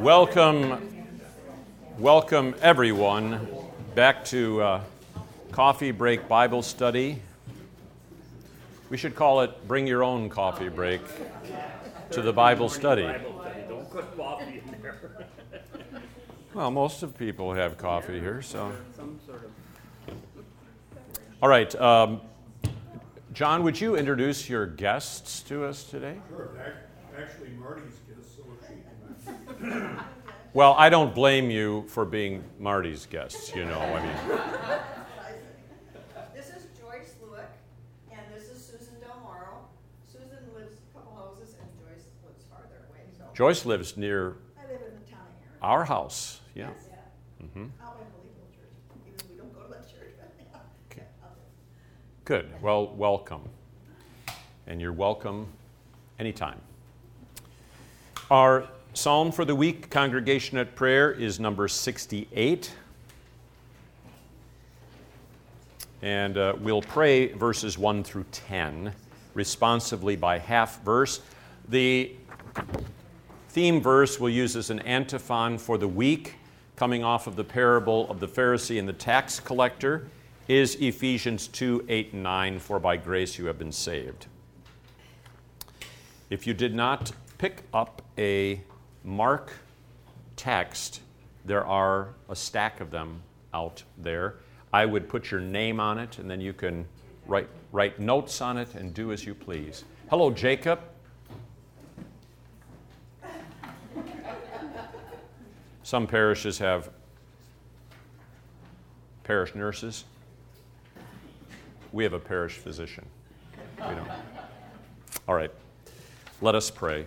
Welcome, welcome everyone back to uh, Coffee Break Bible Study. We should call it Bring Your Own Coffee Break to the Bible Study. Well, most of people have coffee here, so. All right. Um, John, would you introduce your guests to us today? Sure, actually Marty's guest, so she can. Well, I don't blame you for being Marty's guests, you know. I mean, This is Joyce Lewick, and this is Susan delmoro. Susan lives a couple houses, and Joyce lives farther away, so. Joyce lives near I live in the town our house. Yeah. Yes. Out by Holyfield Church, even we don't go to that church, yeah. Okay. Good. Well, welcome. And you're welcome anytime. Our psalm for the week, congregation at prayer, is number 68. And uh, we'll pray verses 1 through 10 responsively by half verse. The theme verse we'll use as an antiphon for the week, coming off of the parable of the Pharisee and the tax collector, is Ephesians 2 8 and 9, for by grace you have been saved. If you did not pick up a Mark text, there are a stack of them out there. I would put your name on it, and then you can write, write notes on it and do as you please. Hello, Jacob. Some parishes have parish nurses. We have a parish physician. All right. Let us pray.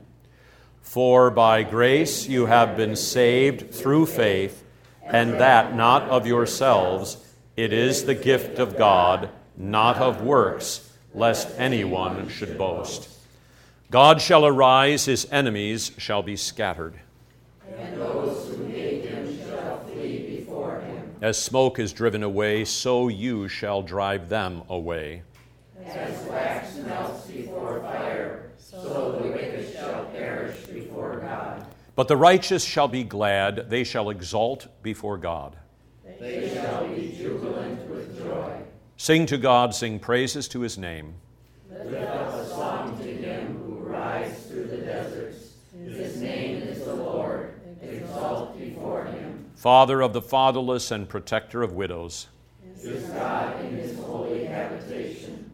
For by grace you have been saved through faith, and that not of yourselves. It is the gift of God, not of works, lest anyone should boast. God shall arise, his enemies shall be scattered. And those who hate him shall flee before him. As smoke is driven away, so you shall drive them away. As wax melts before fire, so the wicked shall perish before God. But the righteous shall be glad, they shall exult before God. They shall be jubilant with joy. Sing to God, sing praises to his name. Lift up a song to him who rides through the deserts. His name is the Lord. Exalt before him. Father of the fatherless and protector of widows. Is God in his holy.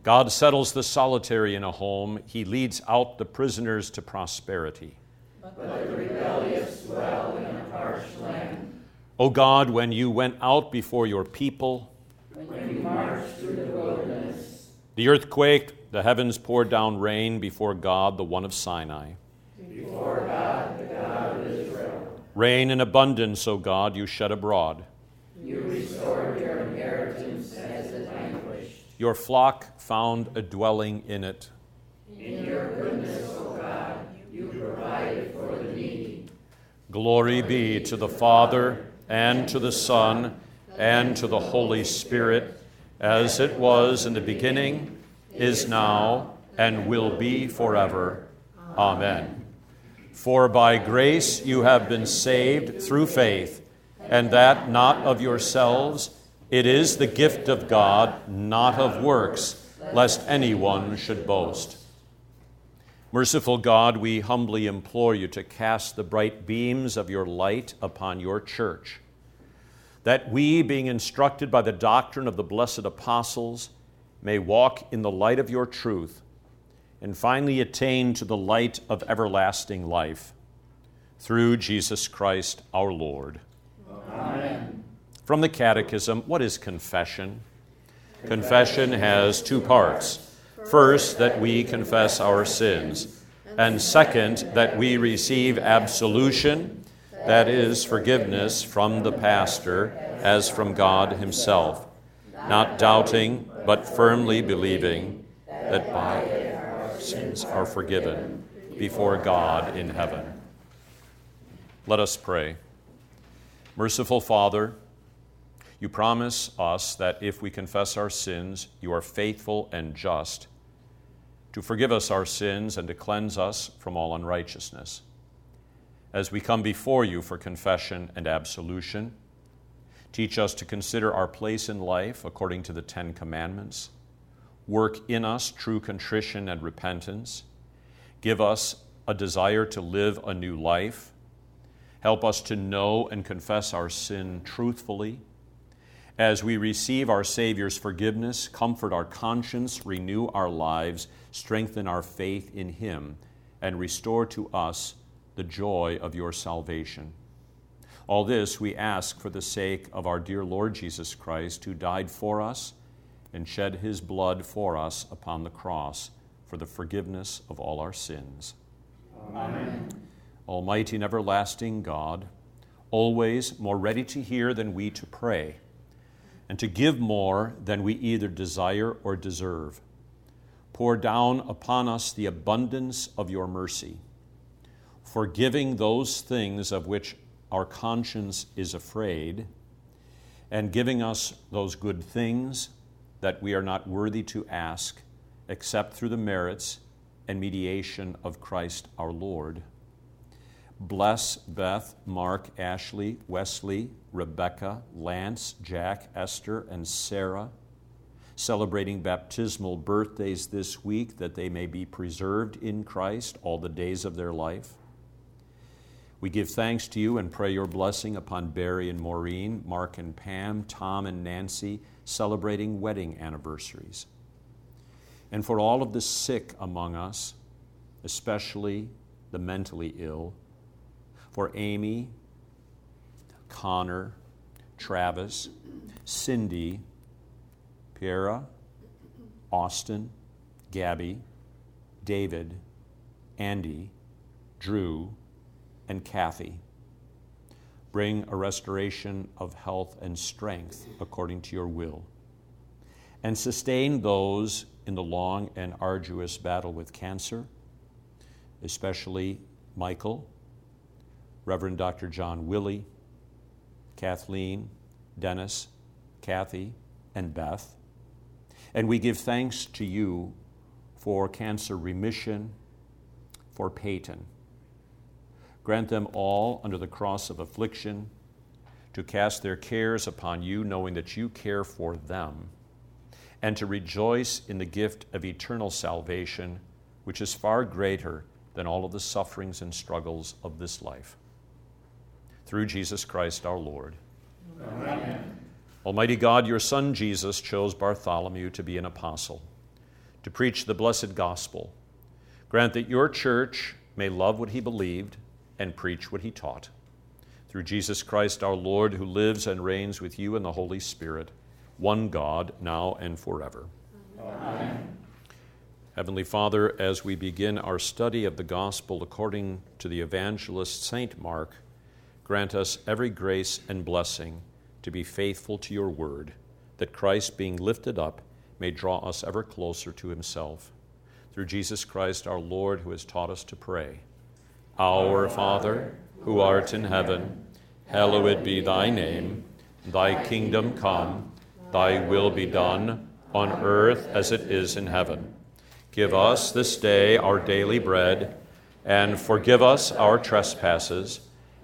God settles the solitary in a home, he leads out the prisoners to prosperity. But the rebellious dwell in a harsh land. O God, when you went out before your people, When you march through the wilderness, the earth quaked, the heavens poured down rain before God, the one of Sinai. before God, the God of Israel, Rain in abundance, O God, you shed abroad. you restored your inheritance as it languished. Your flock found a dwelling in it. In your goodness, O God, you provided for the needy. Glory be to the Father, and to the Son, and to the Holy Spirit, as it was in the beginning, is now, and will be forever. Amen. For by grace you have been saved through faith, and that not of yourselves. It is the gift of God, not of works, lest anyone should boast. Merciful God, we humbly implore you to cast the bright beams of your light upon your church that we, being instructed by the doctrine of the blessed apostles, may walk in the light of your truth and finally attain to the light of everlasting life. Through Jesus Christ our Lord. Amen. From the Catechism, what is confession? Confession has two parts. First, that we confess our sins, and second, that we receive absolution, that is, forgiveness from the pastor as from God Himself, not doubting, but firmly believing that by it our sins are forgiven before God in heaven. Let us pray. Merciful Father, you promise us that if we confess our sins, you are faithful and just to forgive us our sins and to cleanse us from all unrighteousness. As we come before you for confession and absolution, teach us to consider our place in life according to the Ten Commandments. Work in us true contrition and repentance. Give us a desire to live a new life. Help us to know and confess our sin truthfully as we receive our Savior's forgiveness, comfort our conscience, renew our lives, strengthen our faith in Him, and restore to us the joy of your salvation. All this we ask for the sake of our dear Lord Jesus Christ, who died for us and shed his blood for us upon the cross for the forgiveness of all our sins. Amen. Almighty and everlasting God, always more ready to hear than we to pray and to give more than we either desire or deserve. Pour down upon us the abundance of your mercy, forgiving those things of which our conscience is afraid, and giving us those good things that we are not worthy to ask except through the merits and mediation of Christ our Lord. Bless Beth, Mark, Ashley, Wesley, Rebecca, Lance, Jack, Esther, and Sarah, celebrating baptismal birthdays this week that they may be preserved in Christ all the days of their life. We give thanks to you and pray your blessing upon Barry and Maureen, Mark and Pam, Tom and Nancy, celebrating wedding anniversaries. And for all of the sick among us, especially the mentally ill, for Amy, Connor, Travis, Cindy, Piera, Austin, Gabby, David, Andy, Drew, and Kathy. Bring a restoration of health and strength according to your will. And sustain those in the long and arduous battle with cancer, especially Michael, Reverend Dr. John Willie, Kathleen, Dennis, Kathy, and Beth. And we give thanks to you for cancer remission for Peyton. Grant them all under the cross of affliction to cast their cares upon you, knowing that you care for them, and to rejoice in the gift of eternal salvation, which is far greater than all of the sufferings and struggles of this life through Jesus Christ our Lord. Amen. Almighty God, your Son Jesus chose Bartholomew to be an apostle, to preach the blessed gospel. Grant that your church may love what he believed and preach what he taught. Through Jesus Christ our Lord, who lives and reigns with you in the Holy Spirit, one God, now and forever. Amen. Heavenly Father, as we begin our study of the gospel according to the evangelist St. Mark, grant us every grace and blessing to be faithful to your word, that Christ, being lifted up, may draw us ever closer to himself. Through Jesus Christ our Lord, who has taught us to pray. Our Father, who art in heaven, hallowed be thy name. Thy kingdom come, thy will be done, on earth as it is in heaven. Give us this day our daily bread, and forgive us our trespasses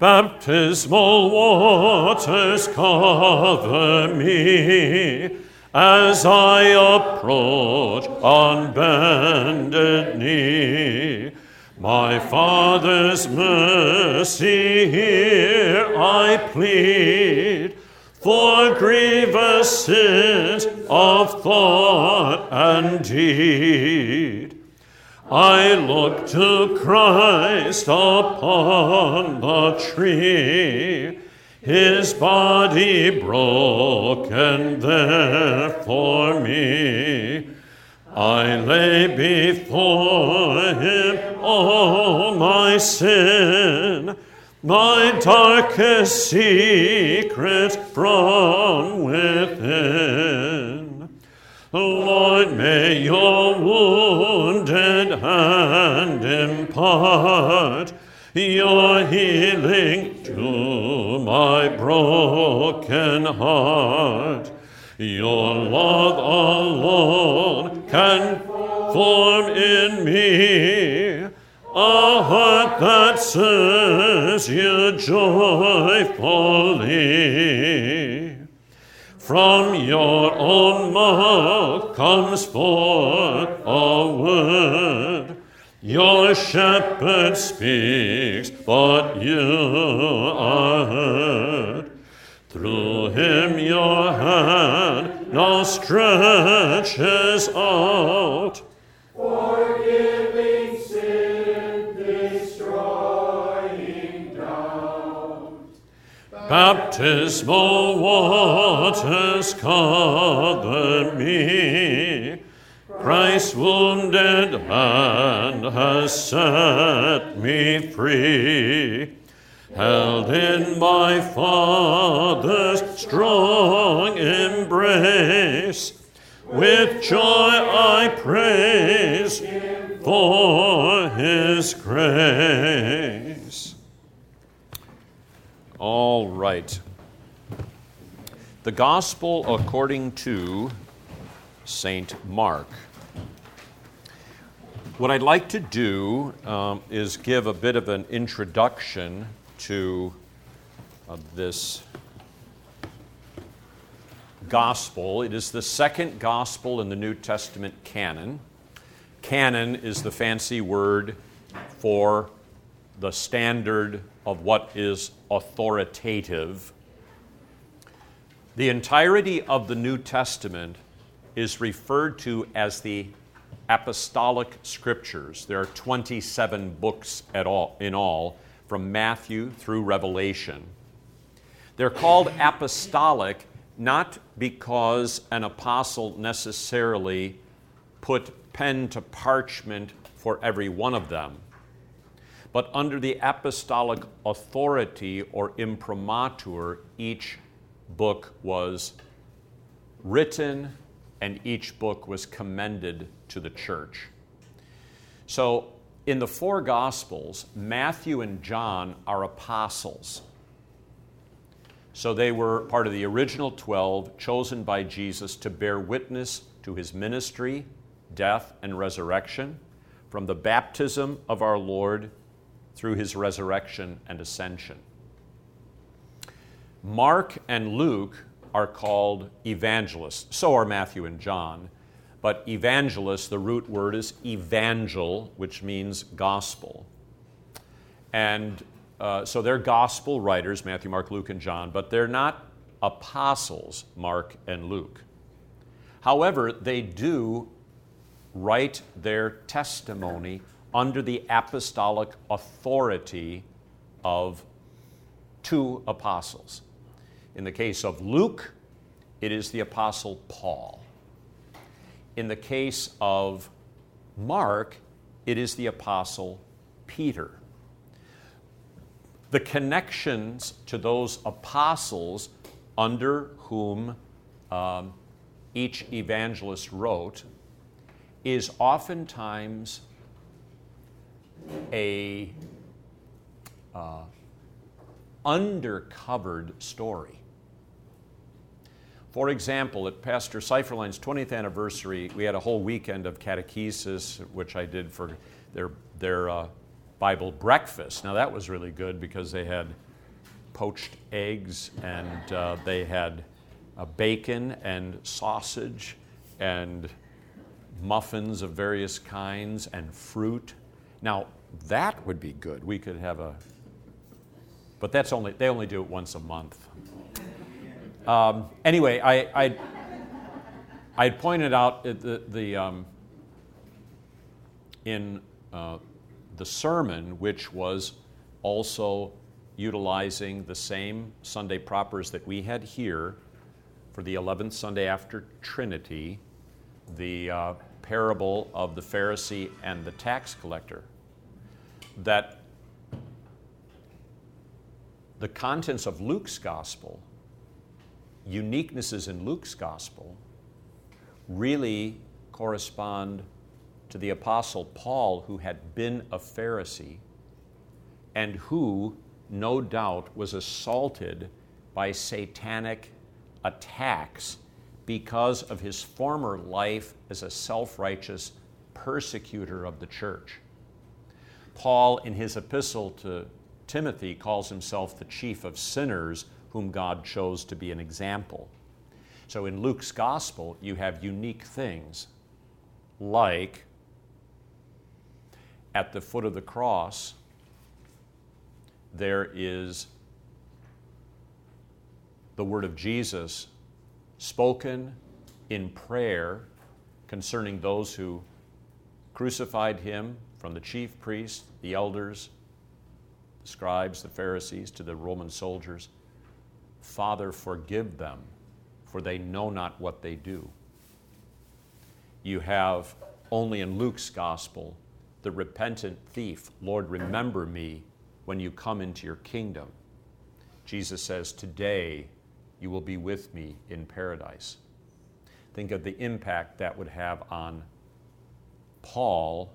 Baptismal waters cover me as I approach on bended knee. My Father's mercy here I plead for grievous sins of thought and deed. I look to Christ upon the tree, his body broken there for me. I lay before him all my sin, my darkest secret from within. Lord, may your wounded hand impart your healing to my broken heart. Your love alone can form in me a heart that serves you joyfully. From your own mouth comes forth a word. Your shepherd speaks, but you are heard. Through him your hand now stretches out. Forgiving Baptismal waters cover me. Christ's wounded hand has set me free. Held in my Father's strong embrace, with joy I praise for His grace. All right. The Gospel according to St. Mark. What I'd like to do um, is give a bit of an introduction to uh, this Gospel. It is the second Gospel in the New Testament canon. Canon is the fancy word for the standard of what is authoritative. The entirety of the New Testament is referred to as the apostolic scriptures. There are 27 books at all, in all, from Matthew through Revelation. They're called apostolic not because an apostle necessarily put pen to parchment for every one of them but under the apostolic authority or imprimatur, each book was written and each book was commended to the church. So, in the four Gospels, Matthew and John are apostles. So, they were part of the original 12 chosen by Jesus to bear witness to his ministry, death, and resurrection from the baptism of our Lord through his resurrection and ascension. Mark and Luke are called evangelists. So are Matthew and John. But evangelist, the root word is evangel, which means gospel. And uh, so they're gospel writers, Matthew, Mark, Luke, and John, but they're not apostles, Mark and Luke. However, they do write their testimony under the apostolic authority of two apostles. In the case of Luke, it is the apostle Paul. In the case of Mark, it is the apostle Peter. The connections to those apostles under whom um, each evangelist wrote is oftentimes a uh, undercovered story. For example, at Pastor Seiferlein's 20th anniversary, we had a whole weekend of catechesis, which I did for their, their uh, Bible breakfast. Now, that was really good because they had poached eggs and uh, they had uh, bacon and sausage and muffins of various kinds and fruit. Now, that would be good. We could have a, but that's only, they only do it once a month. Um, anyway, I, I, I pointed out the, the um, in uh, the sermon, which was also utilizing the same Sunday propers that we had here for the 11th Sunday after Trinity, the uh, parable of the Pharisee and the tax collector. That the contents of Luke's gospel, uniquenesses in Luke's gospel, really correspond to the Apostle Paul, who had been a Pharisee and who, no doubt, was assaulted by satanic attacks because of his former life as a self righteous persecutor of the church. Paul, in his epistle to Timothy, calls himself the chief of sinners whom God chose to be an example. So in Luke's gospel, you have unique things like at the foot of the cross, there is the word of Jesus spoken in prayer concerning those who crucified him, from the chief priests, the elders, the scribes, the Pharisees, to the Roman soldiers. Father, forgive them, for they know not what they do. You have only in Luke's gospel the repentant thief, Lord, remember me when you come into your kingdom. Jesus says, Today you will be with me in paradise. Think of the impact that would have on Paul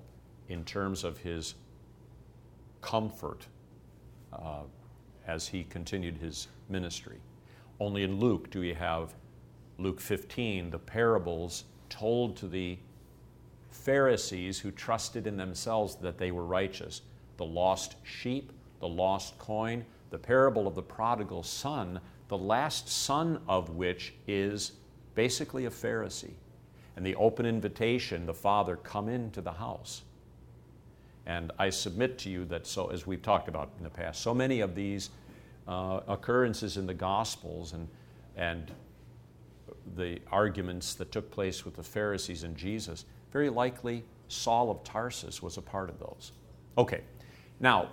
in terms of his comfort uh, as he continued his ministry. Only in Luke do we have Luke 15, the parables told to the Pharisees who trusted in themselves that they were righteous. The lost sheep, the lost coin, the parable of the prodigal son, the last son of which is basically a Pharisee. And the open invitation, the Father, come into the house. And I submit to you that, so as we've talked about in the past, so many of these uh, occurrences in the Gospels and, and the arguments that took place with the Pharisees and Jesus, very likely Saul of Tarsus was a part of those. Okay, now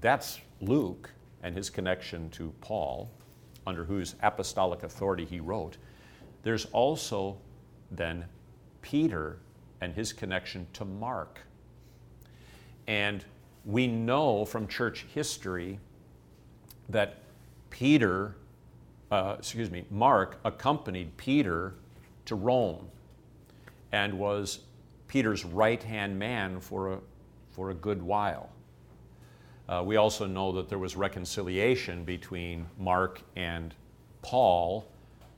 that's Luke and his connection to Paul, under whose apostolic authority he wrote. There's also then Peter and his connection to Mark. And we know from church history that Peter, uh, excuse me, Mark accompanied Peter to Rome and was Peter's right hand man for a, for a good while. Uh, we also know that there was reconciliation between Mark and Paul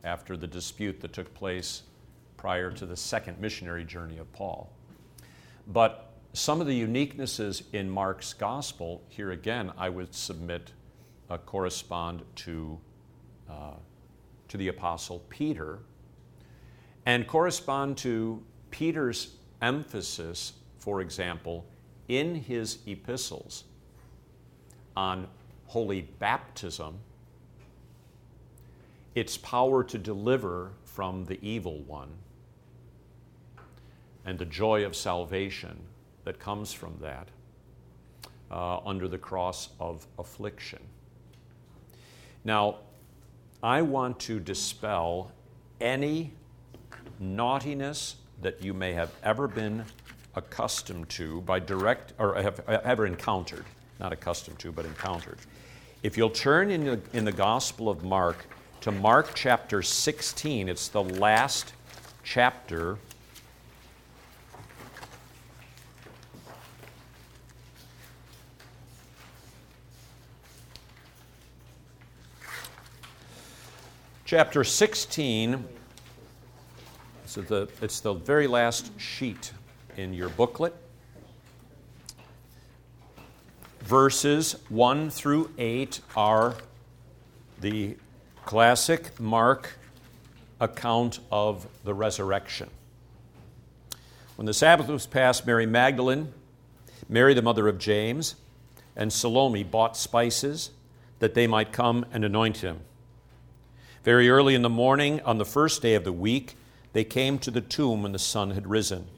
after the dispute that took place prior to the second missionary journey of Paul. But some of the uniquenesses in Mark's gospel, here again, I would submit uh, correspond to, uh, to the apostle Peter and correspond to Peter's emphasis, for example, in his epistles on holy baptism, its power to deliver from the evil one, and the joy of salvation that comes from that uh, under the cross of affliction. Now, I want to dispel any naughtiness that you may have ever been accustomed to by direct, or have ever encountered, not accustomed to, but encountered. If you'll turn in the, in the Gospel of Mark to Mark chapter 16, it's the last chapter chapter 16. So the, it's the very last sheet in your booklet. Verses 1 through 8 are the classic Mark account of the resurrection. When the Sabbath was passed, Mary Magdalene, Mary the mother of James, and Salome bought spices that they might come and anoint him. Very early in the morning, on the first day of the week, they came to the tomb when the sun had risen.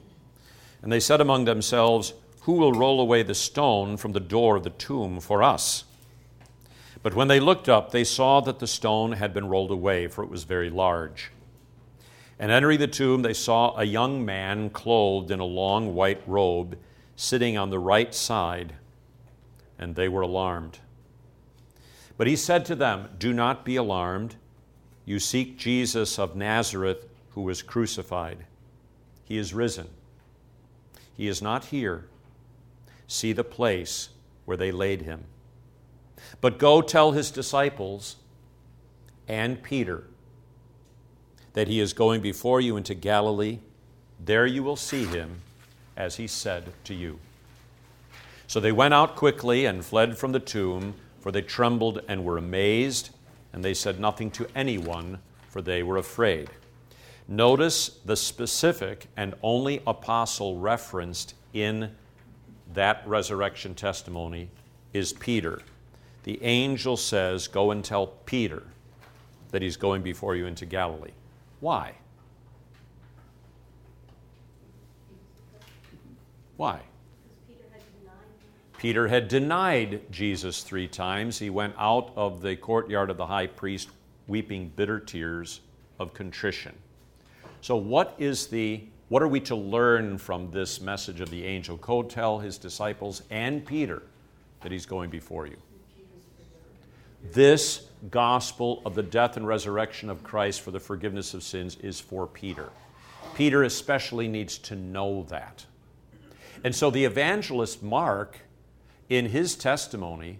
And they said among themselves, Who will roll away the stone from the door of the tomb for us? But when they looked up, they saw that the stone had been rolled away, for it was very large. And entering the tomb, they saw a young man clothed in a long white robe, sitting on the right side, and they were alarmed. But he said to them, Do not be alarmed. You seek Jesus of Nazareth who was crucified. He is risen. He is not here. See the place where they laid him. But go tell his disciples and Peter that he is going before you into Galilee. There you will see him as he said to you. So they went out quickly and fled from the tomb, for they trembled and were amazed, and they said nothing to anyone, for they were afraid. Notice the specific and only apostle referenced in that resurrection testimony is Peter. The angel says, Go and tell Peter that he's going before you into Galilee. Why? Why? Peter had denied Jesus three times. He went out of the courtyard of the high priest weeping bitter tears of contrition. So, what is the what are we to learn from this message of the angel? Go tell his disciples and Peter that he's going before you. This gospel of the death and resurrection of Christ for the forgiveness of sins is for Peter. Peter especially needs to know that. And so the evangelist Mark, in his testimony,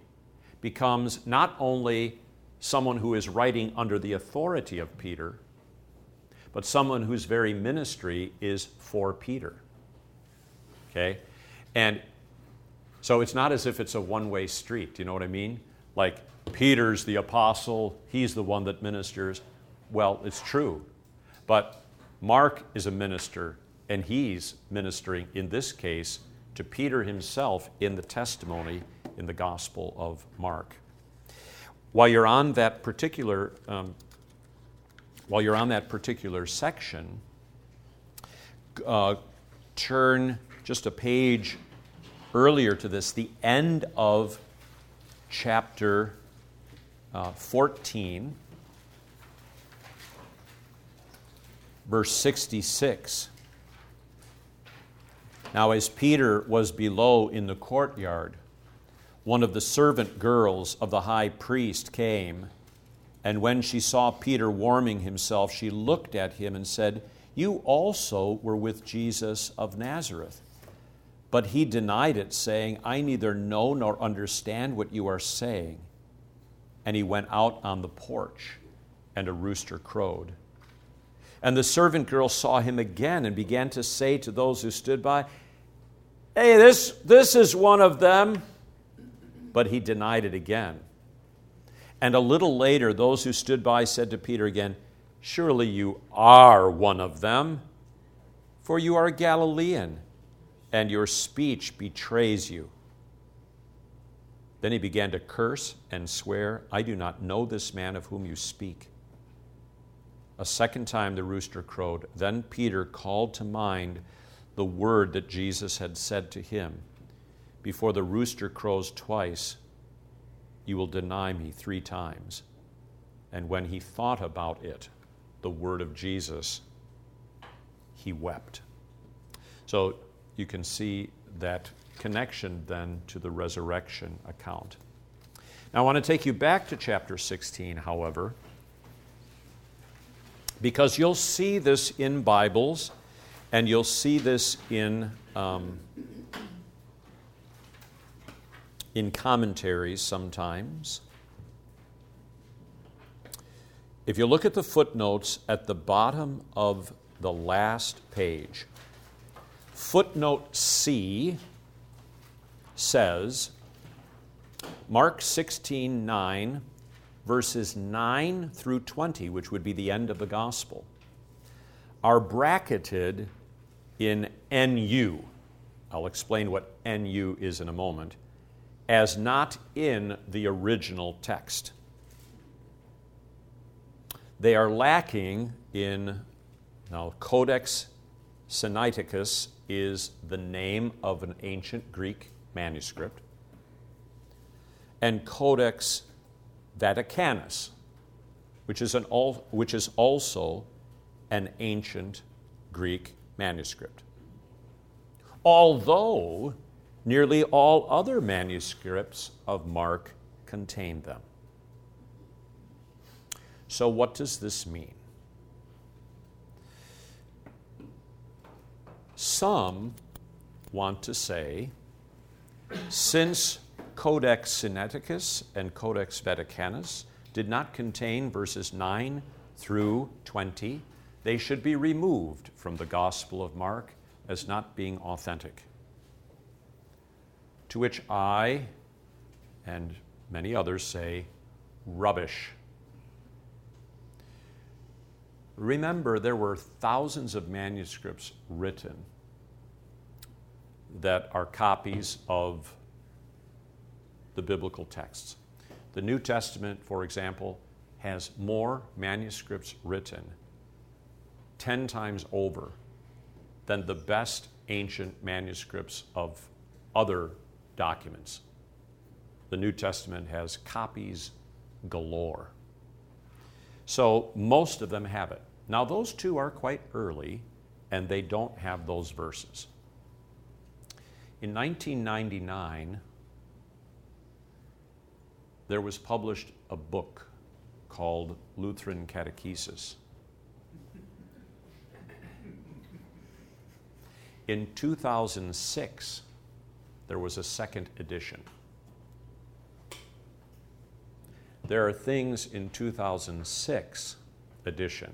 becomes not only someone who is writing under the authority of Peter, but someone whose very ministry is for Peter. Okay? And so it's not as if it's a one way street. Do you know what I mean? Like, Peter's the apostle, he's the one that ministers. Well, it's true. But Mark is a minister, and he's ministering, in this case, to Peter himself in the testimony in the Gospel of Mark. While you're on that particular um, while you're on that particular section, uh, turn just a page earlier to this, the end of chapter uh, 14, verse 66. Now, as Peter was below in the courtyard, one of the servant girls of the high priest came and when she saw Peter warming himself, she looked at him and said, You also were with Jesus of Nazareth. But he denied it, saying, I neither know nor understand what you are saying. And he went out on the porch, and a rooster crowed. And the servant girl saw him again and began to say to those who stood by, Hey, this, this is one of them. But he denied it again. And a little later, those who stood by said to Peter again, Surely you are one of them, for you are a Galilean, and your speech betrays you. Then he began to curse and swear, I do not know this man of whom you speak. A second time the rooster crowed. Then Peter called to mind the word that Jesus had said to him Before the rooster crows twice, you will deny me three times. And when he thought about it, the word of Jesus, he wept. So you can see that connection then to the resurrection account. Now, I want to take you back to chapter 16, however, because you'll see this in Bibles and you'll see this in um, in commentaries sometimes. If you look at the footnotes at the bottom of the last page, footnote C says Mark 16 9, verses 9 through 20, which would be the end of the gospel, are bracketed in NU. I'll explain what NU is in a moment, as not in the original text. They are lacking in, now, Codex Sinaiticus is the name of an ancient Greek manuscript, and Codex Vaticanus, which is, an, which is also an ancient Greek manuscript. Although nearly all other manuscripts of Mark contain them. So, what does this mean? Some want to say, since Codex Sinaiticus and Codex Vaticanus did not contain verses 9 through 20, they should be removed from the Gospel of Mark as not being authentic. To which I and many others say, rubbish. Remember, there were thousands of manuscripts written that are copies of the biblical texts. The New Testament, for example, has more manuscripts written 10 times over than the best ancient manuscripts of other documents. The New Testament has copies galore. So most of them have it. Now, those two are quite early, and they don't have those verses. In 1999, there was published a book called Lutheran Catechesis. In 2006, there was a second edition. There are things in 2006 edition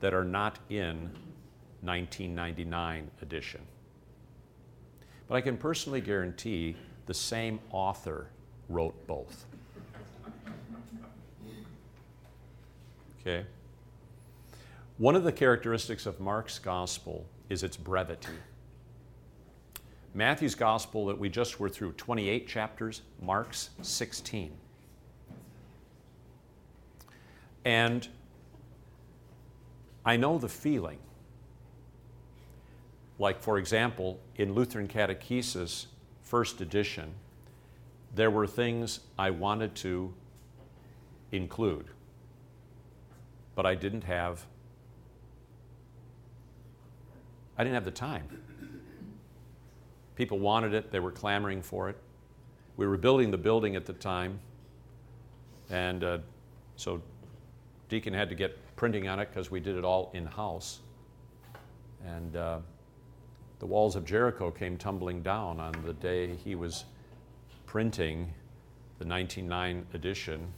that are not in 1999 edition. But I can personally guarantee the same author wrote both. Okay? One of the characteristics of Mark's gospel is its brevity. Matthew's gospel that we just were through, 28 chapters, Mark's 16. And I know the feeling. Like, for example, in Lutheran Catechesis, first edition, there were things I wanted to include, but I didn't have I didn't have the time. People wanted it, they were clamoring for it. We were building the building at the time, and uh, so Deacon had to get printing on it because we did it all in house. And uh, the walls of Jericho came tumbling down on the day he was printing the 1909 edition,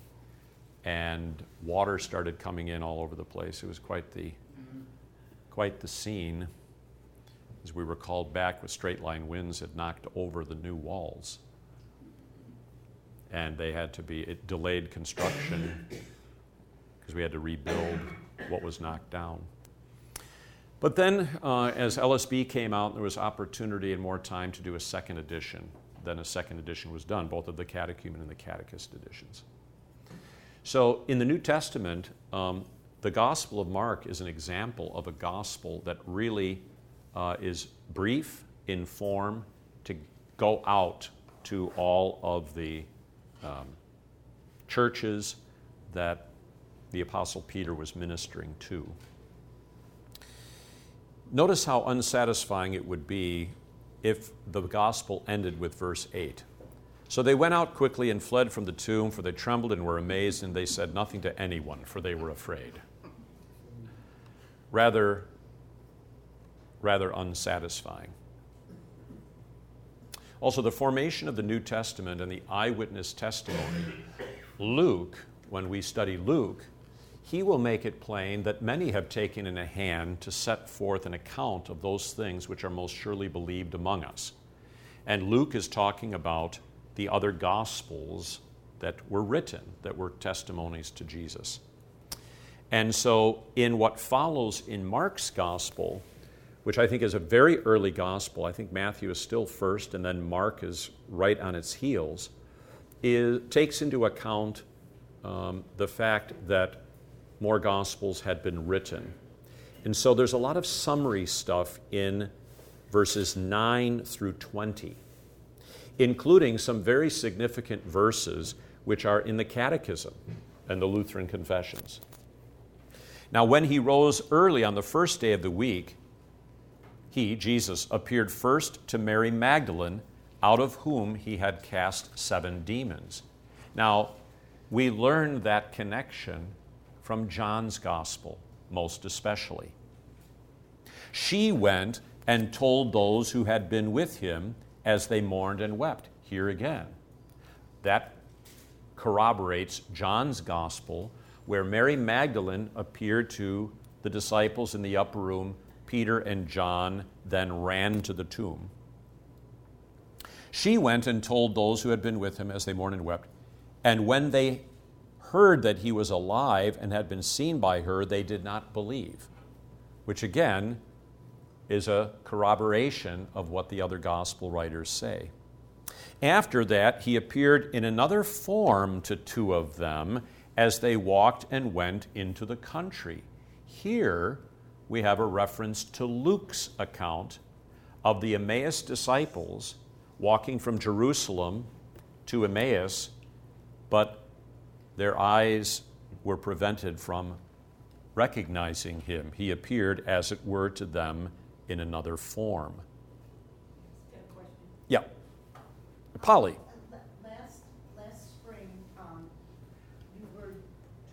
and water started coming in all over the place. It was quite the, quite the scene as we were called back with straight line winds had knocked over the new walls. And they had to be, it delayed construction because we had to rebuild what was knocked down. But then, uh, as LSB came out, there was opportunity and more time to do a second edition then a second edition was done, both of the catechumen and the catechist editions. So in the New Testament, um, the Gospel of Mark is an example of a gospel that really uh, is brief in form to go out to all of the um, churches that the Apostle Peter was ministering to. Notice how unsatisfying it would be if the gospel ended with verse 8. So they went out quickly and fled from the tomb, for they trembled and were amazed, and they said nothing to anyone, for they were afraid. Rather, rather unsatisfying. Also, the formation of the New Testament and the eyewitness testimony. Luke, when we study Luke, he will make it plain that many have taken in a hand to set forth an account of those things which are most surely believed among us. And Luke is talking about the other gospels that were written, that were testimonies to Jesus. And so, in what follows in Mark's gospel, which I think is a very early gospel, I think Matthew is still first, and then Mark is right on its heels, is, takes into account um, the fact that more gospels had been written. And so there's a lot of summary stuff in verses 9 through 20, including some very significant verses which are in the Catechism and the Lutheran confessions. Now, when he rose early on the first day of the week, he, Jesus, appeared first to Mary Magdalene, out of whom he had cast seven demons. Now, we learn that connection from John's gospel, most especially. She went and told those who had been with him as they mourned and wept. Here again, that corroborates John's gospel, where Mary Magdalene appeared to the disciples in the upper room. Peter and John then ran to the tomb. She went and told those who had been with him as they mourned and wept. And when they heard that he was alive and had been seen by her, they did not believe, which again is a corroboration of what the other gospel writers say. After that, he appeared in another form to two of them as they walked and went into the country. Here we have a reference to Luke's account of the Emmaus disciples walking from Jerusalem to Emmaus, but their eyes were prevented from recognizing him. He appeared, as it were, to them in another form. Yeah. Polly. Last, last spring, um, you were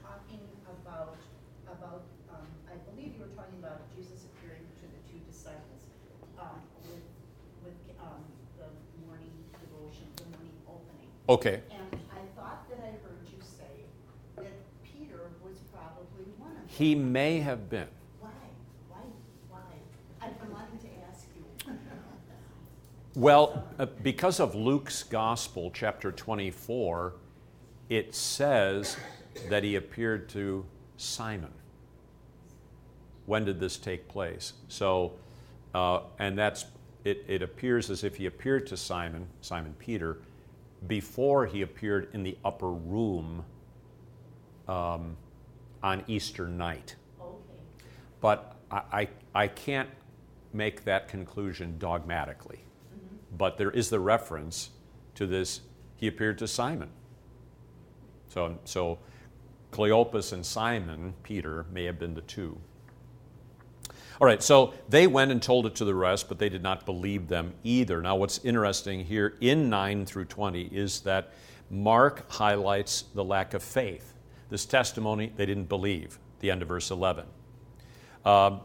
talking about, about, um, I believe you were talking about Jesus appearing to the two disciples, um, with, with, um, the morning devotion, the morning opening. Okay. And I thought that I heard you say that Peter was probably one of them. He may have been. Why? Why? Why? I've been wanting to ask you. Well, uh, because of Luke's Gospel, chapter 24, it says that he appeared to Simon. When did this take place? So, uh, and that's, it, it appears as if he appeared to Simon, Simon Peter, before he appeared in the upper room um, on Easter night. Okay. But I, I, I can't make that conclusion dogmatically. But there is the reference to this, he appeared to Simon. So, so Cleopas and Simon, Peter, may have been the two. All right, so they went and told it to the rest, but they did not believe them either. Now, what's interesting here in 9 through 20 is that Mark highlights the lack of faith. This testimony, they didn't believe, the end of verse 11. Um,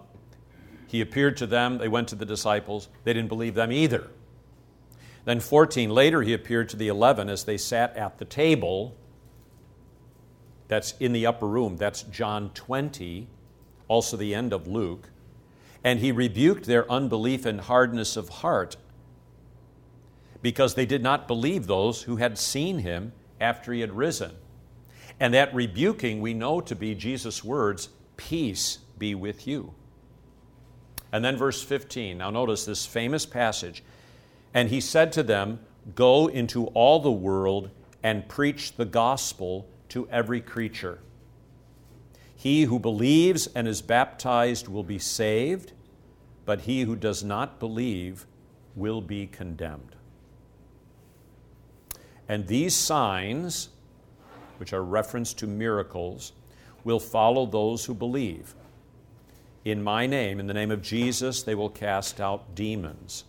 he appeared to them, they went to the disciples, they didn't believe them either. Then 14, later he appeared to the 11 as they sat at the table. That's in the upper room. That's John 20, also the end of Luke. And he rebuked their unbelief and hardness of heart because they did not believe those who had seen him after he had risen. And that rebuking we know to be Jesus' words, Peace be with you. And then verse 15. Now notice this famous passage. And he said to them, Go into all the world and preach the gospel to every creature. He who believes and is baptized will be saved, but he who does not believe will be condemned. And these signs, which are reference to miracles, will follow those who believe. In my name, in the name of Jesus, they will cast out demons.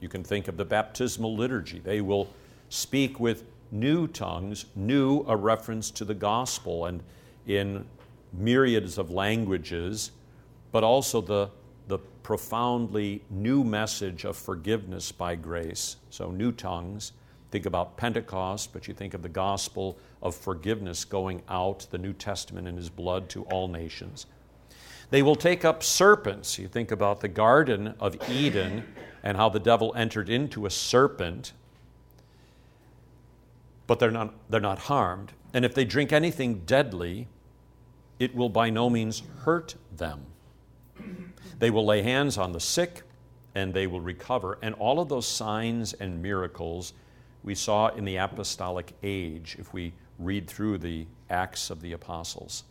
You can think of the baptismal liturgy. They will speak with new tongues, new a reference to the gospel and in myriads of languages, but also the, profoundly new message of forgiveness by grace. So, new tongues. Think about Pentecost, but you think of the gospel of forgiveness going out, the New Testament in his blood to all nations. They will take up serpents. You think about the Garden of Eden and how the devil entered into a serpent, but they're not, they're not harmed. And if they drink anything deadly, it will by no means hurt them. They will lay hands on the sick and they will recover. And all of those signs and miracles we saw in the apostolic age if we read through the Acts of the Apostles.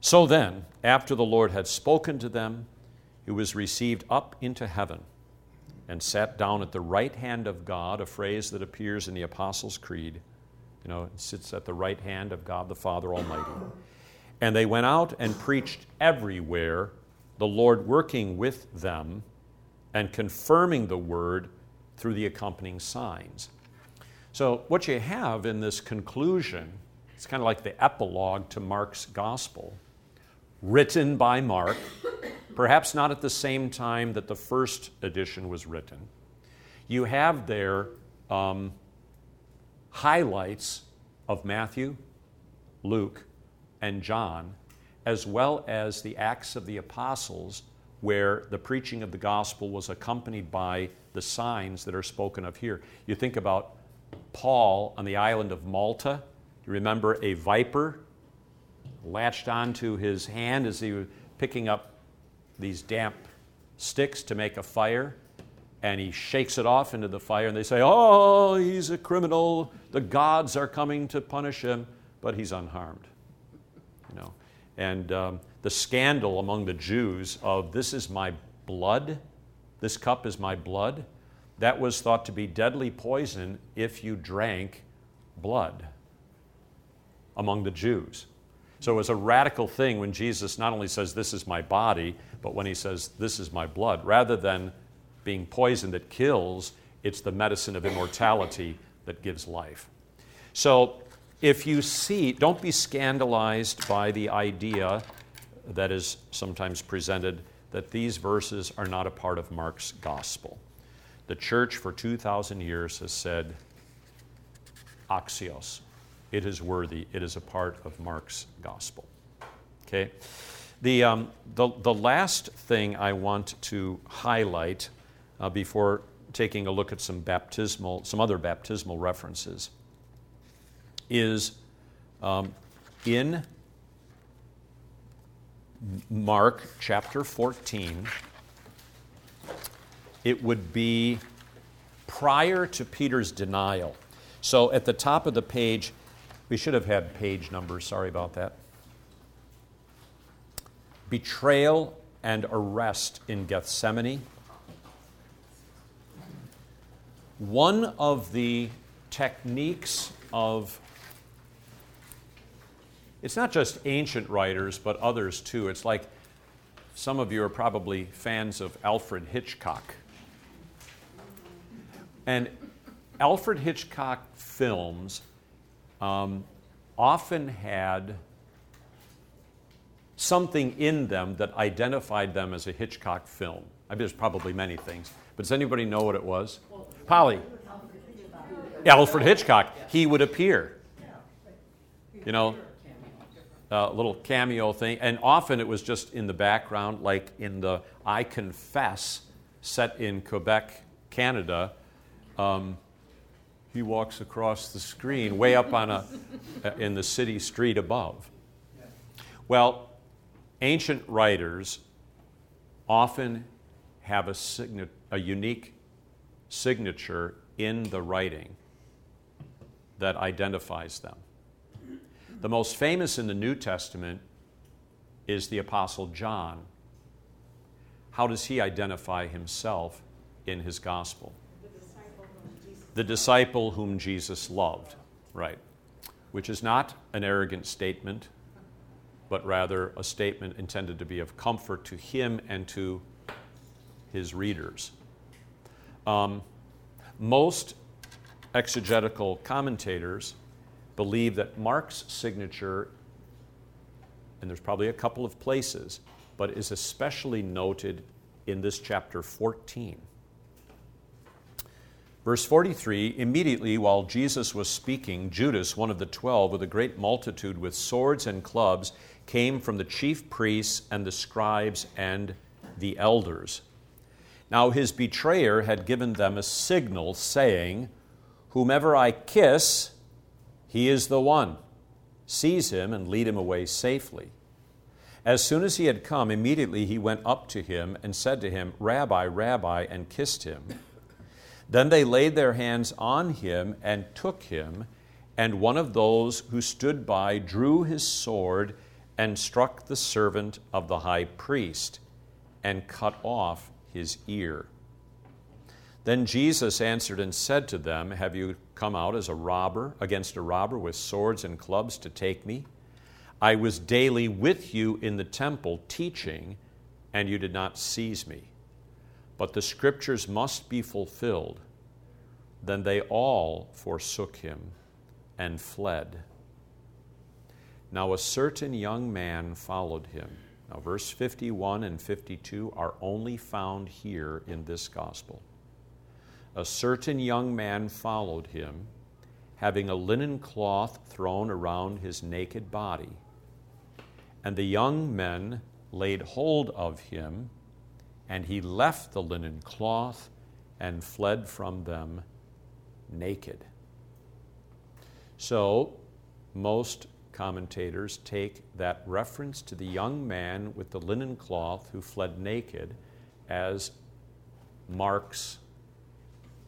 So then, after the Lord had spoken to them, he was received up into heaven and sat down at the right hand of God, a phrase that appears in the Apostles' Creed. You know, it sits at the right hand of God the Father Almighty. And they went out and preached everywhere, the Lord working with them and confirming the word through the accompanying signs. So, what you have in this conclusion, it's kind of like the epilogue to Mark's gospel, written by Mark, perhaps not at the same time that the first edition was written. You have there um, highlights of Matthew, Luke, and John, as well as the Acts of the Apostles, where the preaching of the gospel was accompanied by the signs that are spoken of here. You think about Paul on the island of Malta. You remember a viper latched onto his hand as he was picking up these damp sticks to make a fire, and he shakes it off into the fire, and they say, Oh, he's a criminal. The gods are coming to punish him, but he's unharmed. And um, the scandal among the Jews of this is my blood, this cup is my blood, that was thought to be deadly poison if you drank blood among the Jews. So it was a radical thing when Jesus not only says, This is my body, but when he says, This is my blood. Rather than being poison that kills, it's the medicine of immortality that gives life. So if you see, don't be scandalized by the idea that is sometimes presented that these verses are not a part of Mark's gospel. The church for 2,000 years has said, axios, it is worthy, it is a part of Mark's gospel. Okay? The, um, the, the last thing I want to highlight uh, before taking a look at some baptismal, some other baptismal references is um, in Mark chapter 14. It would be prior to Peter's denial. So at the top of the page, we should have had page numbers, sorry about that. Betrayal and arrest in Gethsemane. One of the techniques of it's not just ancient writers, but others too. It's like some of you are probably fans of Alfred Hitchcock. And Alfred Hitchcock films um, often had something in them that identified them as a Hitchcock film. I mean, there's probably many things, but does anybody know what it was? Polly. Alfred Hitchcock. He would appear. You know, a little cameo thing, and often it was just in the background, like in the I Confess, set in Quebec, Canada. Um, he walks across the screen way up on a, in the city street above. Well, ancient writers often have a, signa- a unique signature in the writing that identifies them. The most famous in the New Testament is the Apostle John. How does he identify himself in his gospel? the disciple whom Jesus loved, right? Which is not an arrogant statement, but rather a statement intended to be of comfort to him and to his readers. Um, most exegetical commentators believe that Mark's signature, and there's probably a couple of places, but is especially noted in this chapter 14 Verse 43 Immediately while Jesus was speaking, Judas, one of the twelve, with a great multitude with swords and clubs, came from the chief priests and the scribes and the elders. Now his betrayer had given them a signal, saying, Whomever I kiss, he is the one. Seize him and lead him away safely. As soon as he had come, immediately he went up to him and said to him, Rabbi, Rabbi, and kissed him. Then they laid their hands on him and took him, and one of those who stood by drew his sword and struck the servant of the high priest and cut off his ear. Then Jesus answered and said to them, Have you come out as a robber against a robber with swords and clubs to take me? I was daily with you in the temple teaching, and you did not seize me. But the scriptures must be fulfilled. Then they all forsook him and fled. Now a certain young man followed him. Now, verse 51 and 52 are only found here in this gospel. A certain young man followed him, having a linen cloth thrown around his naked body. And the young men laid hold of him, and he left the linen cloth and fled from them naked. So, most commentators take that reference to the young man with the linen cloth who fled naked as Mark's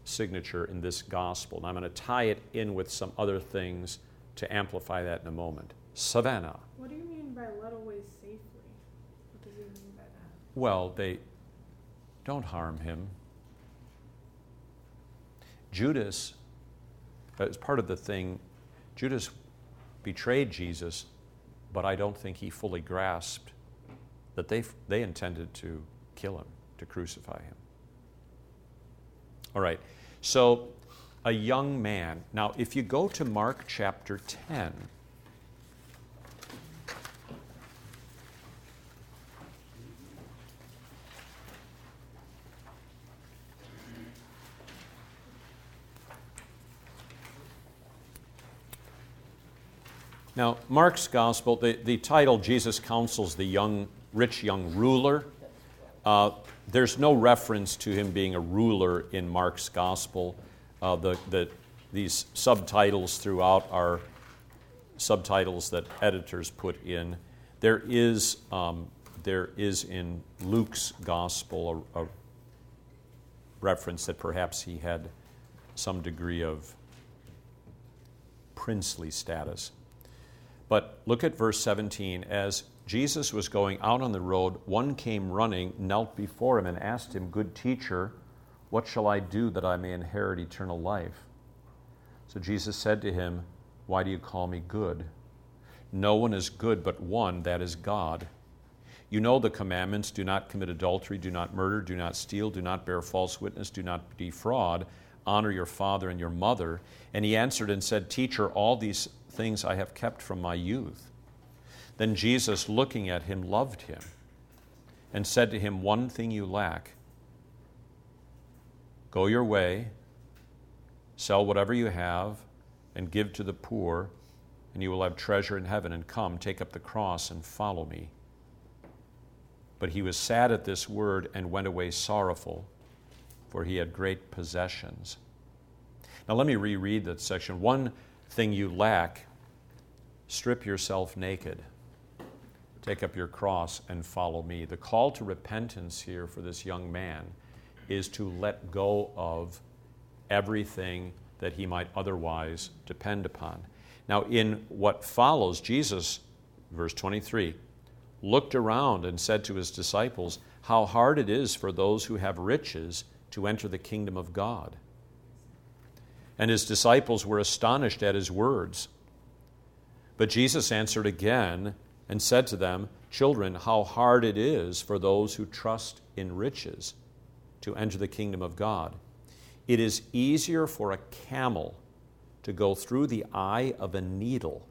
signature in this gospel. And I'm going to tie it in with some other things to amplify that in a moment. Savannah. What do you mean by led away safely? What does he mean by that? Well, they don't harm him. Judas, uh, as part of the thing, Judas betrayed Jesus, but I don't think he fully grasped that they, they intended to kill him, to crucify him. All right, so a young man. Now, if you go to Mark chapter 10, Now, Mark's gospel, the, the title, Jesus counsels the young, rich young ruler. Uh, there's no reference to him being a ruler in Mark's gospel. Uh, the, the, these subtitles throughout are subtitles that editors put in. There is, um, there is in Luke's gospel a, a reference that perhaps he had some degree of princely status. But look at verse 17. As Jesus was going out on the road, one came running, knelt before him, and asked him, Good teacher, what shall I do that I may inherit eternal life? So Jesus said to him, Why do you call me good? No one is good but one, that is God. You know the commandments do not commit adultery, do not murder, do not steal, do not bear false witness, do not defraud, honor your father and your mother. And he answered and said, Teacher, all these things I have kept from my youth. Then Jesus, looking at him, loved him and said to him, One thing you lack. Go your way, sell whatever you have, and give to the poor, and you will have treasure in heaven. And come, take up the cross and follow me. But he was sad at this word and went away sorrowful, for he had great possessions. Now, let me reread that section. One thing you lack, strip yourself naked. Take up your cross and follow me. The call to repentance here for this young man is to let go of everything that he might otherwise depend upon. Now, in what follows, Jesus, verse 23, looked around and said to his disciples, How hard it is for those who have riches to enter the kingdom of God. And his disciples were astonished at his words. But Jesus answered again and said to them, Children, how hard it is for those who trust in riches to enter the kingdom of God. It is easier for a camel to go through the eye of a needle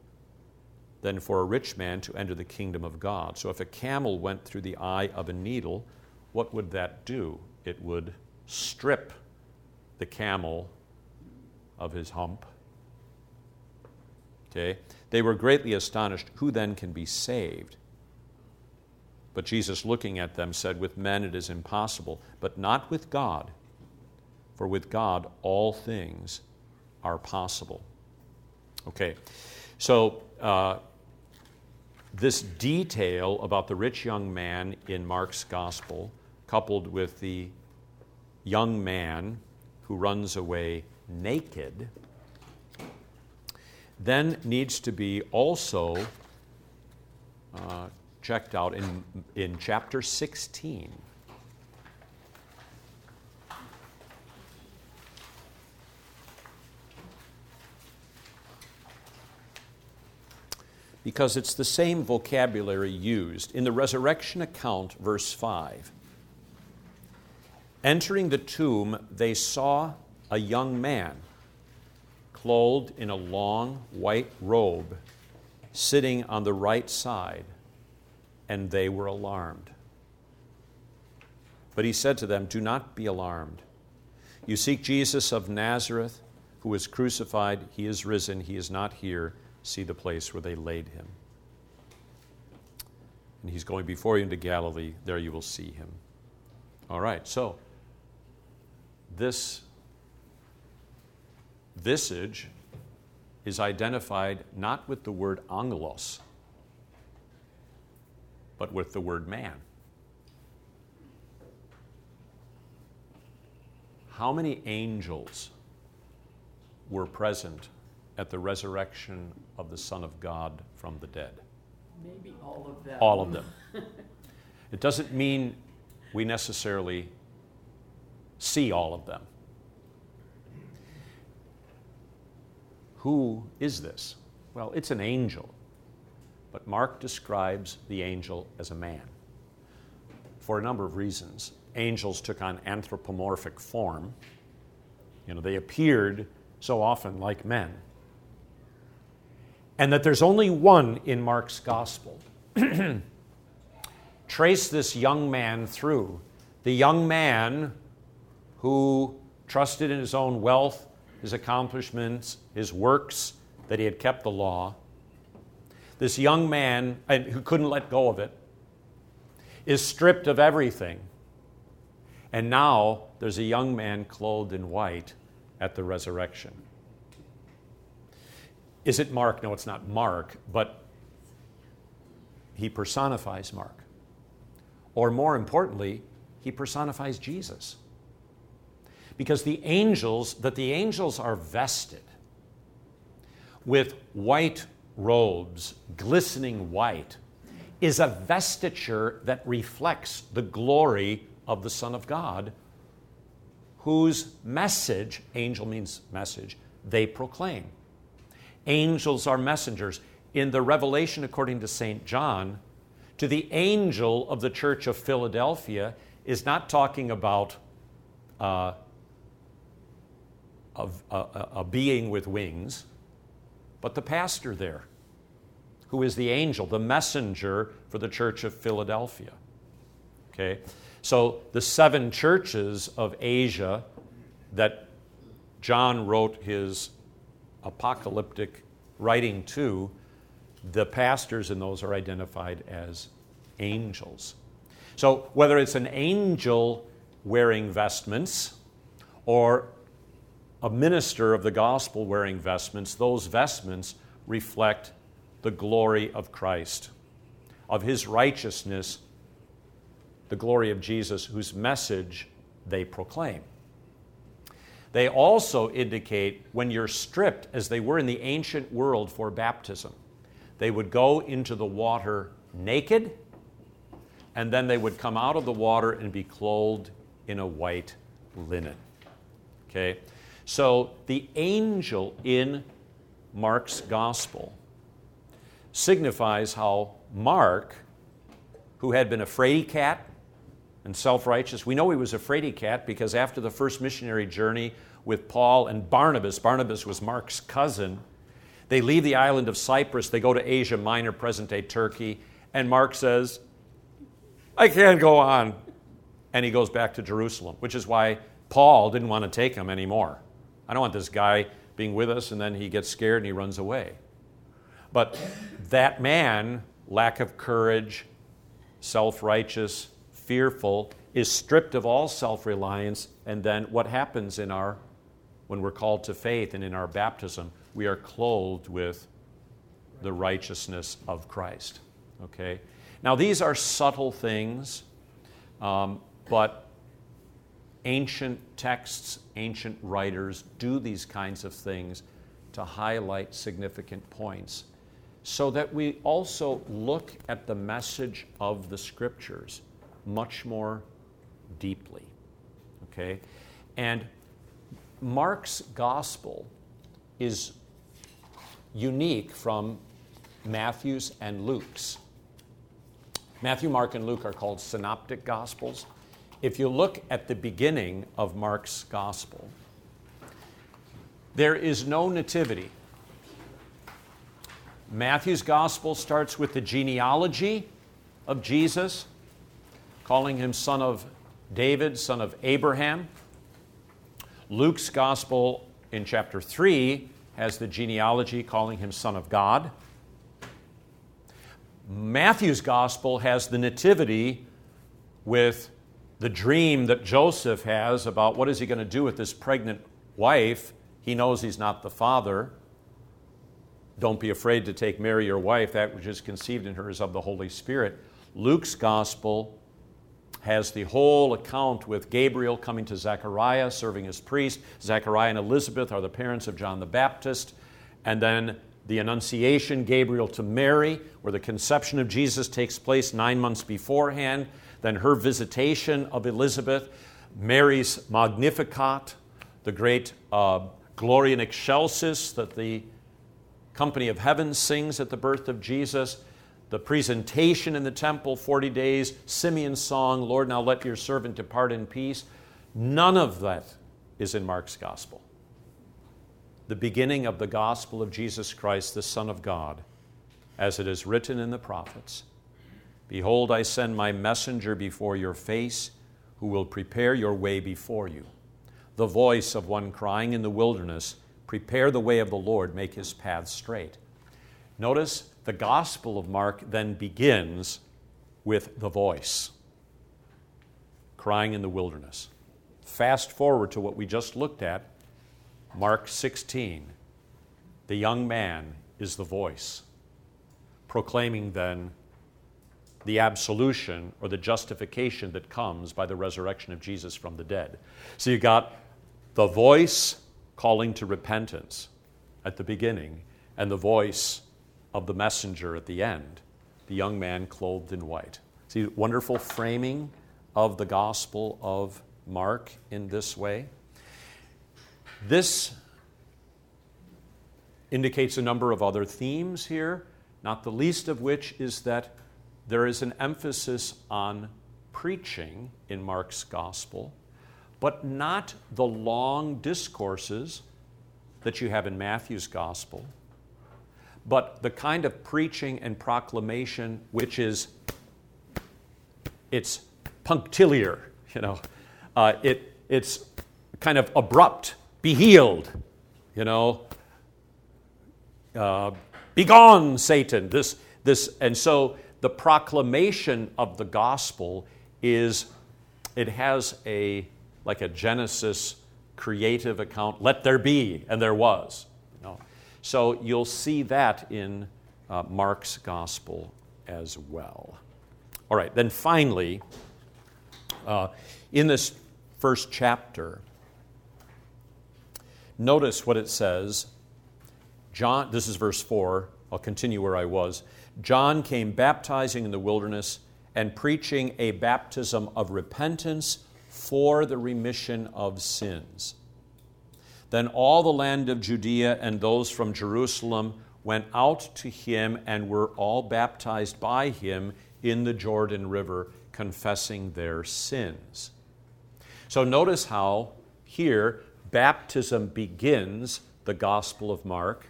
than for a rich man to enter the kingdom of God. So if a camel went through the eye of a needle, what would that do? It would strip the camel of his hump. Okay? They were greatly astonished. Who then can be saved? But Jesus, looking at them, said, With men it is impossible, but not with God. For with God all things are possible. Okay, so uh, this detail about the rich young man in Mark's gospel, coupled with the young man who runs away naked, then needs to be also uh, checked out in, in chapter 16. Because it's the same vocabulary used. In the resurrection account, verse 5, entering the tomb, they saw a young man clothed in a long white robe, sitting on the right side, and they were alarmed. But he said to them, Do not be alarmed. You seek Jesus of Nazareth, who was crucified. He is risen. He is not here. See the place where they laid him. And he's going before you into Galilee. There you will see him. All right, so this visage is identified not with the word angelos, but with the word man. How many angels were present at the resurrection of the Son of God from the dead? Maybe all of them. All of them. it doesn't mean we necessarily see all of them. Who is this? Well, it's an angel, but Mark describes the angel as a man for a number of reasons. Angels took on anthropomorphic form. You know, they appeared so often like men. And that there's only one in Mark's gospel. Trace this young man through. The young man who trusted in his own wealth his accomplishments, his works, that he had kept the law. This young man, who couldn't let go of it, is stripped of everything. And now there's a young man clothed in white at the resurrection. Is it Mark? No, it's not Mark, but he personifies Mark. Or more importantly, he personifies Jesus because the angels, that the angels are vested with white robes, glistening white, is a vestiture that reflects the glory of the Son of God, whose message, angel means message, they proclaim. Angels are messengers. In the Revelation, according to St. John, to the angel of the church of Philadelphia is not talking about uh, of a, a being with wings, but the pastor there, who is the angel, the messenger for the church of Philadelphia. Okay? So the seven churches of Asia that John wrote his apocalyptic writing to, the pastors in those are identified as angels. So whether it's an angel wearing vestments or a minister of the gospel wearing vestments, those vestments reflect the glory of Christ, of his righteousness, the glory of Jesus, whose message they proclaim. They also indicate when you're stripped, as they were in the ancient world for baptism, they would go into the water naked, and then they would come out of the water and be clothed in a white linen. Okay? So the angel in Mark's gospel signifies how Mark, who had been a fraidy cat and self righteous, we know he was a fraidy cat because after the first missionary journey with Paul and Barnabas, Barnabas was Mark's cousin, they leave the island of Cyprus, they go to Asia Minor, present day Turkey, and Mark says, I can't go on. And he goes back to Jerusalem, which is why Paul didn't want to take him anymore. I don't want this guy being with us, and then he gets scared and he runs away. But that man, lack of courage, self righteous, fearful, is stripped of all self reliance. And then what happens in our, when we're called to faith and in our baptism, we are clothed with the righteousness of Christ. Okay? Now, these are subtle things, um, but ancient texts, ancient writers do these kinds of things to highlight significant points so that we also look at the message of the scriptures much more deeply. Okay? And Mark's gospel is unique from Matthew's and Luke's. Matthew, Mark, and Luke are called synoptic gospels. If you look at the beginning of Mark's gospel, there is no nativity. Matthew's gospel starts with the genealogy of Jesus, calling him son of David, son of Abraham. Luke's gospel in chapter 3 has the genealogy calling him son of God. Matthew's gospel has the nativity with the dream that Joseph has about what is he going to do with this pregnant wife. He knows he's not the father. Don't be afraid to take Mary your wife, that which is conceived in her is of the Holy Spirit. Luke's gospel has the whole account with Gabriel coming to Zechariah, serving as priest. Zechariah and Elizabeth are the parents of John the Baptist. And then the Annunciation, Gabriel to Mary, where the conception of Jesus takes place nine months beforehand. Then her visitation of Elizabeth, Mary's Magnificat, the great uh, Gloria in Excelsis that the company of heaven sings at the birth of Jesus the presentation in the temple, 40 days, Simeon's song, Lord, now let your servant depart in peace. None of that is in Mark's gospel. The beginning of the gospel of Jesus Christ, the Son of God, as it is written in the prophets Behold, I send my messenger before your face, who will prepare your way before you. The voice of one crying in the wilderness, Prepare the way of the Lord, make his path straight. Notice the Gospel of Mark then begins with the voice crying in the wilderness. Fast forward to what we just looked at, Mark 16. The young man is the voice, proclaiming then the absolution or the justification that comes by the resurrection of Jesus from the dead. So you got the voice calling to repentance at the beginning, and the voice of the messenger at the end, the young man clothed in white. See, wonderful framing of the Gospel of Mark in this way. This indicates a number of other themes here, not the least of which is that there is an emphasis on preaching in Mark's Gospel, but not the long discourses that you have in Matthew's Gospel but the kind of preaching and proclamation which is it's punctiliar, you know, uh, it, it's kind of abrupt, be healed, you know, uh, begone, Satan. This, this, and so the proclamation of the gospel is, it has a, like a Genesis creative account, let there be, and there was. So you'll see that in uh, Mark's gospel as well. All right, then finally, uh, in this first chapter, notice what it says. John, this is verse 4. I'll continue where I was. John came baptizing in the wilderness and preaching a baptism of repentance for the remission of sins. Then all the land of Judea and those from Jerusalem went out to him and were all baptized by him in the Jordan River, confessing their sins. So notice how here baptism begins the Gospel of Mark,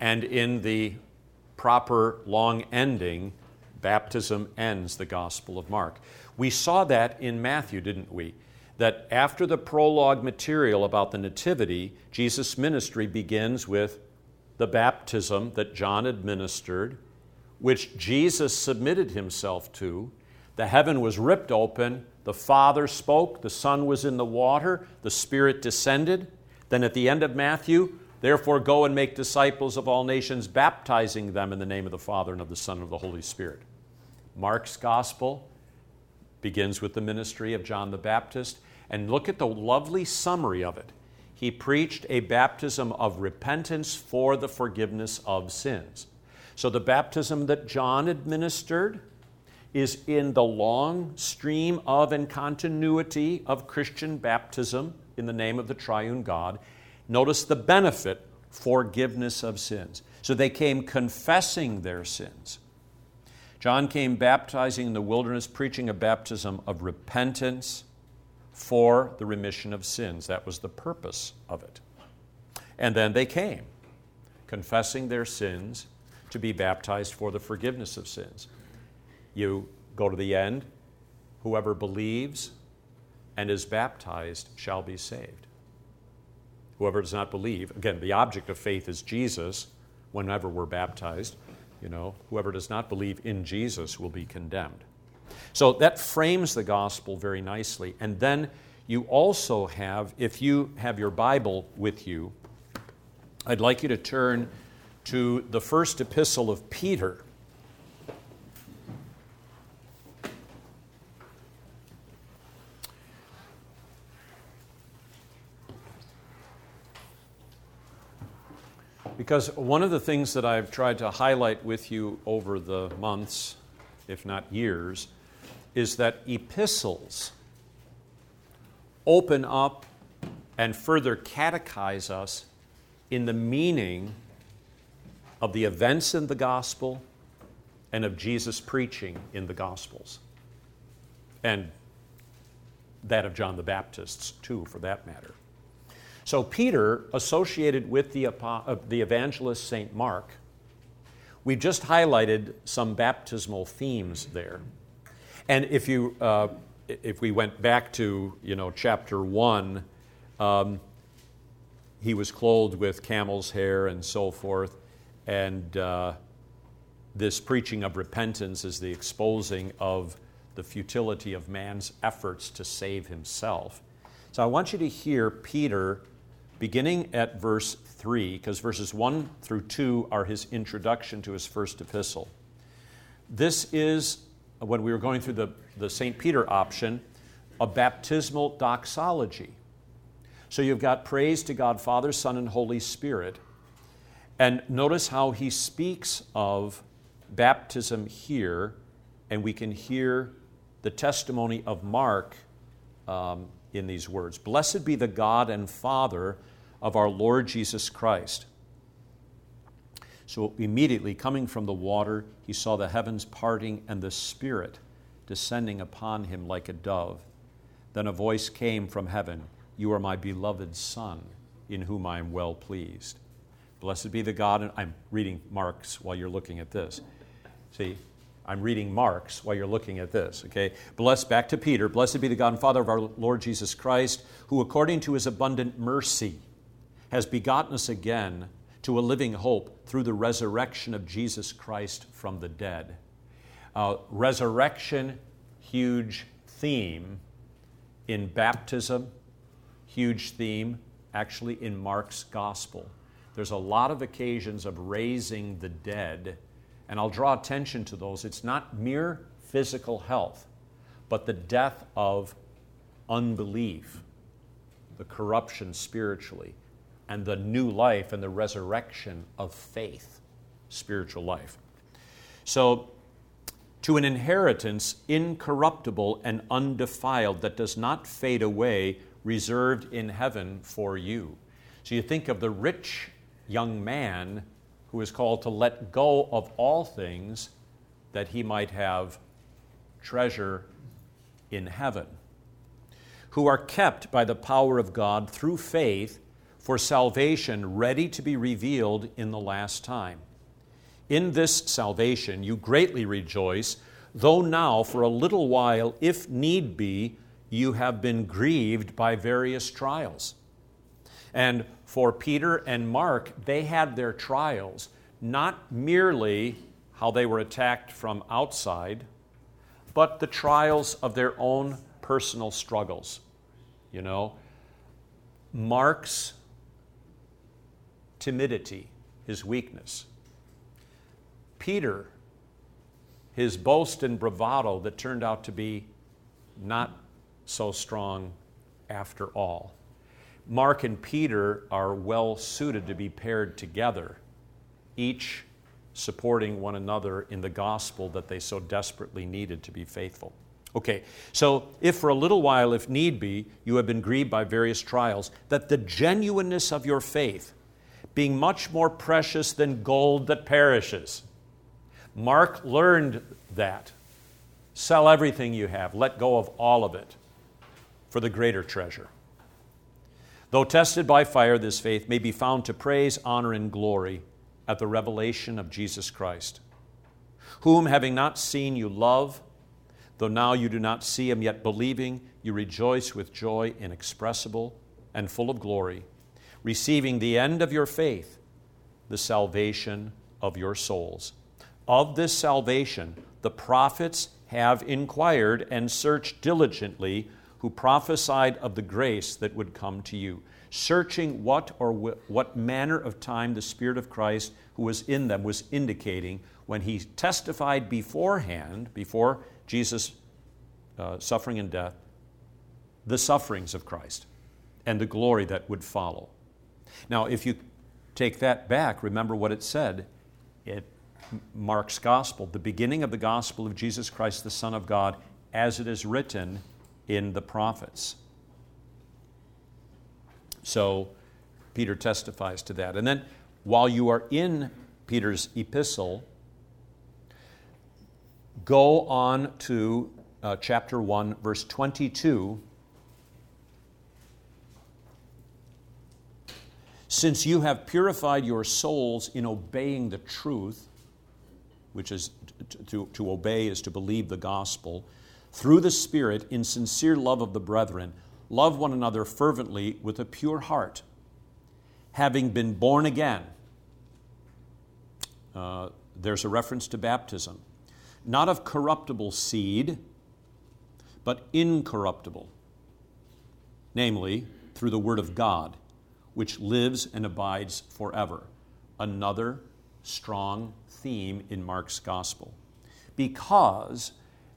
and in the proper long ending, baptism ends the Gospel of Mark. We saw that in Matthew, didn't we? that after the prologue material about the Nativity, Jesus' ministry begins with the baptism that John administered, which Jesus submitted himself to. The heaven was ripped open, the Father spoke, the Son was in the water, the Spirit descended. Then at the end of Matthew, therefore go and make disciples of all nations, baptizing them in the name of the Father and of the Son and of the Holy Spirit. Mark's gospel begins with the ministry of John the Baptist. And look at the lovely summary of it. He preached a baptism of repentance for the forgiveness of sins. So the baptism that John administered is in the long stream of and continuity of Christian baptism in the name of the triune God. Notice the benefit forgiveness of sins. So they came confessing their sins. John came baptizing in the wilderness, preaching a baptism of repentance for the remission of sins. That was the purpose of it. And then they came, confessing their sins to be baptized for the forgiveness of sins. You go to the end, whoever believes and is baptized shall be saved. Whoever does not believe, again, the object of faith is Jesus whenever we're baptized. You know, whoever does not believe in Jesus will be condemned. So that frames the gospel very nicely. And then you also have, if you have your Bible with you, I'd like you to turn to the first epistle of Peter. Because one of the things that I've tried to highlight with you over the months, if not years, is that epistles open up and further catechize us in the meaning of the events in the gospel and of Jesus' preaching in the gospels. And that of John the Baptist's, too, for that matter. So, Peter, associated with the, uh, the evangelist St. Mark, we've just highlighted some baptismal themes there. And if you, uh, if we went back to, you know, chapter one, um, he was clothed with camel's hair and so forth, and uh, this preaching of repentance is the exposing of the futility of man's efforts to save himself. So I want you to hear Peter beginning at verse 3, because verses 1 through 2 are his introduction to his first epistle. This is when we were going through the, the St. Peter option, a baptismal doxology. So you've got praise to God, Father, Son, and Holy Spirit. And notice how he speaks of baptism here, and we can hear the testimony of Mark um, in these words Blessed be the God and Father of our Lord Jesus Christ so immediately coming from the water, he saw the heavens parting and the Spirit descending upon him like a dove. Then a voice came from heaven You are my beloved Son, in whom I am well pleased. Blessed be the God, and I'm reading Mark's while you're looking at this. See, I'm reading Mark's while you're looking at this, okay? Blessed, back to Peter. Blessed be the God and Father of our Lord Jesus Christ, who according to his abundant mercy has begotten us again to a living hope through the resurrection of Jesus Christ from the dead. Uh, resurrection, huge theme in baptism, huge theme actually in Mark's gospel. There's a lot of occasions of raising the dead, and I'll draw attention to those. It's not mere physical health, but the death of unbelief, the corruption spiritually and the new life and the resurrection of faith, spiritual life. So, to an inheritance incorruptible and undefiled that does not fade away, reserved in heaven for you. So, you think of the rich young man who is called to let go of all things that he might have treasure in heaven, who are kept by the power of God through faith for salvation ready to be revealed in the last time. In this salvation you greatly rejoice, though now for a little while, if need be, you have been grieved by various trials. And for Peter and Mark, they had their trials not merely how they were attacked from outside, but the trials of their own personal struggles. You know, Mark's timidity, his weakness. Peter, his boast and bravado that turned out to be not so strong after all. Mark and Peter are well suited to be paired together, each supporting one another in the gospel that they so desperately needed to be faithful. Okay, so if for a little while, if need be, you have been grieved by various trials, that the genuineness of your faith, being much more precious than gold that perishes. Mark learned that. Sell everything you have, let go of all of it for the greater treasure. Though tested by fire, this faith may be found to praise, honor, and glory at the revelation of Jesus Christ, whom, having not seen, you love, though now you do not see him, yet believing, you rejoice with joy inexpressible and full of glory, receiving the end of your faith, the salvation of your souls. Of this salvation, the prophets have inquired and searched diligently who prophesied of the grace that would come to you, searching what or wh- what manner of time the Spirit of Christ who was in them was indicating when he testified beforehand, before Jesus' uh, suffering and death, the sufferings of Christ and the glory that would follow. Now, if you take that back, remember what it said. It Mark's gospel, the beginning of the gospel of Jesus Christ, the Son of God, as it is written in the prophets. So Peter testifies to that. And then while you are in Peter's epistle, go on to uh, chapter 1, verse 22. Since you have purified your souls in obeying the truth, which is to, to, to obey is to believe the gospel, through the Spirit in sincere love of the brethren, love one another fervently with a pure heart, having been born again. Uh, there's a reference to baptism. Not of corruptible seed, but incorruptible, namely, through the Word of God, which lives and abides forever. Another strong theme in Mark's Gospel. Because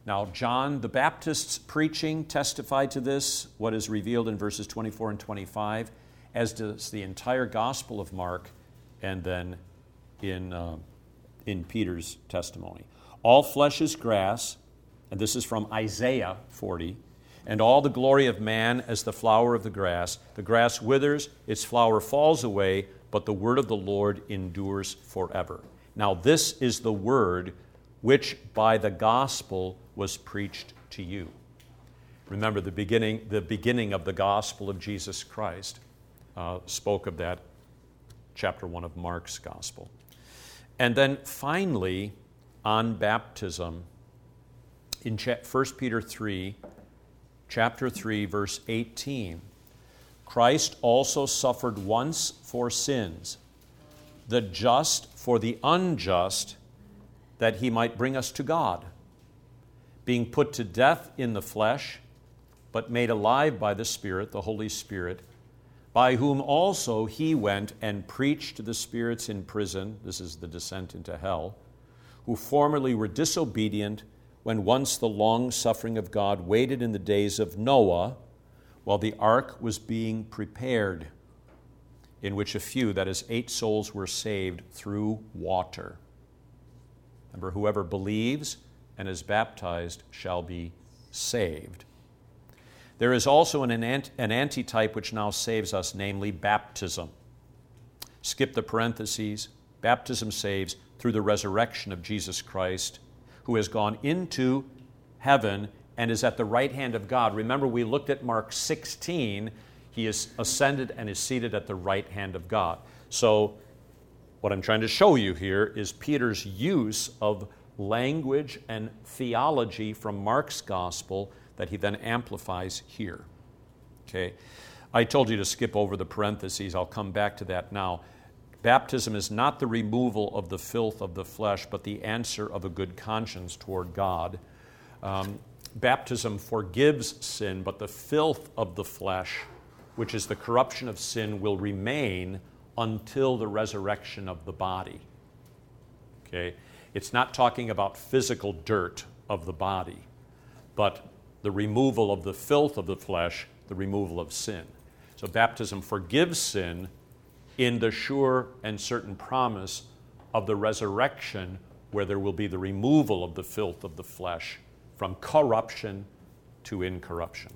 now, John the Baptist's preaching testified to this, what is revealed in verses 24 and 25, as does the entire Gospel of Mark, and then in, uh, in Peter's testimony. All flesh is grass, and this is from Isaiah 40, and all the glory of man as the flower of the grass. The grass withers, its flower falls away, but the word of the Lord endures forever. Now, this is the word which by the gospel was preached to you. Remember, the beginning, the beginning of the gospel of Jesus Christ uh, spoke of that, chapter 1 of Mark's gospel. And then finally, on baptism, in 1 Peter 3, chapter 3, verse 18, Christ also suffered once for sins, the just for the unjust, that he might bring us to God being put to death in the flesh, but made alive by the Spirit, the Holy Spirit, by whom also he went and preached to the spirits in prison, this is the descent into hell, who formerly were disobedient when once the long suffering of God waited in the days of Noah while the ark was being prepared, in which a few, that is, eight souls, were saved through water. Remember, whoever believes, and is baptized shall be saved. There is also an, an antitype which now saves us, namely baptism. Skip the parentheses. Baptism saves through the resurrection of Jesus Christ, who has gone into heaven and is at the right hand of God. Remember, we looked at Mark 16. He is ascended and is seated at the right hand of God. So, what I'm trying to show you here is Peter's use of language and theology from Mark's gospel that he then amplifies here. Okay? I told you to skip over the parentheses. I'll come back to that now. Baptism is not the removal of the filth of the flesh, but the answer of a good conscience toward God. Um, baptism forgives sin, but the filth of the flesh, which is the corruption of sin, will remain until the resurrection of the body. Okay? It's not talking about physical dirt of the body, but the removal of the filth of the flesh, the removal of sin. So baptism forgives sin in the sure and certain promise of the resurrection, where there will be the removal of the filth of the flesh from corruption to incorruption.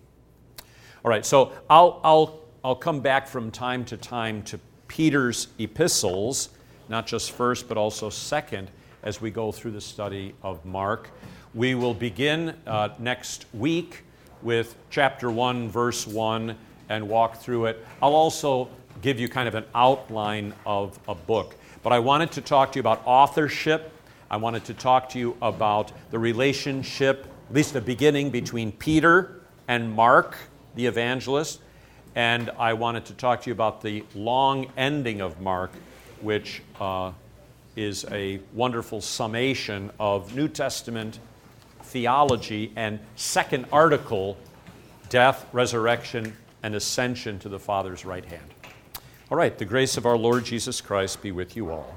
All right, so I'll, I'll, I'll come back from time to time to Peter's epistles, not just first, but also second, as we go through the study of Mark. We will begin uh, next week with chapter 1, verse 1, and walk through it. I'll also give you kind of an outline of a book. But I wanted to talk to you about authorship. I wanted to talk to you about the relationship, at least the beginning, between Peter and Mark, the evangelist. And I wanted to talk to you about the long ending of Mark, which uh, is a wonderful summation of New Testament theology and second article death, resurrection, and ascension to the Father's right hand. All right, the grace of our Lord Jesus Christ be with you all.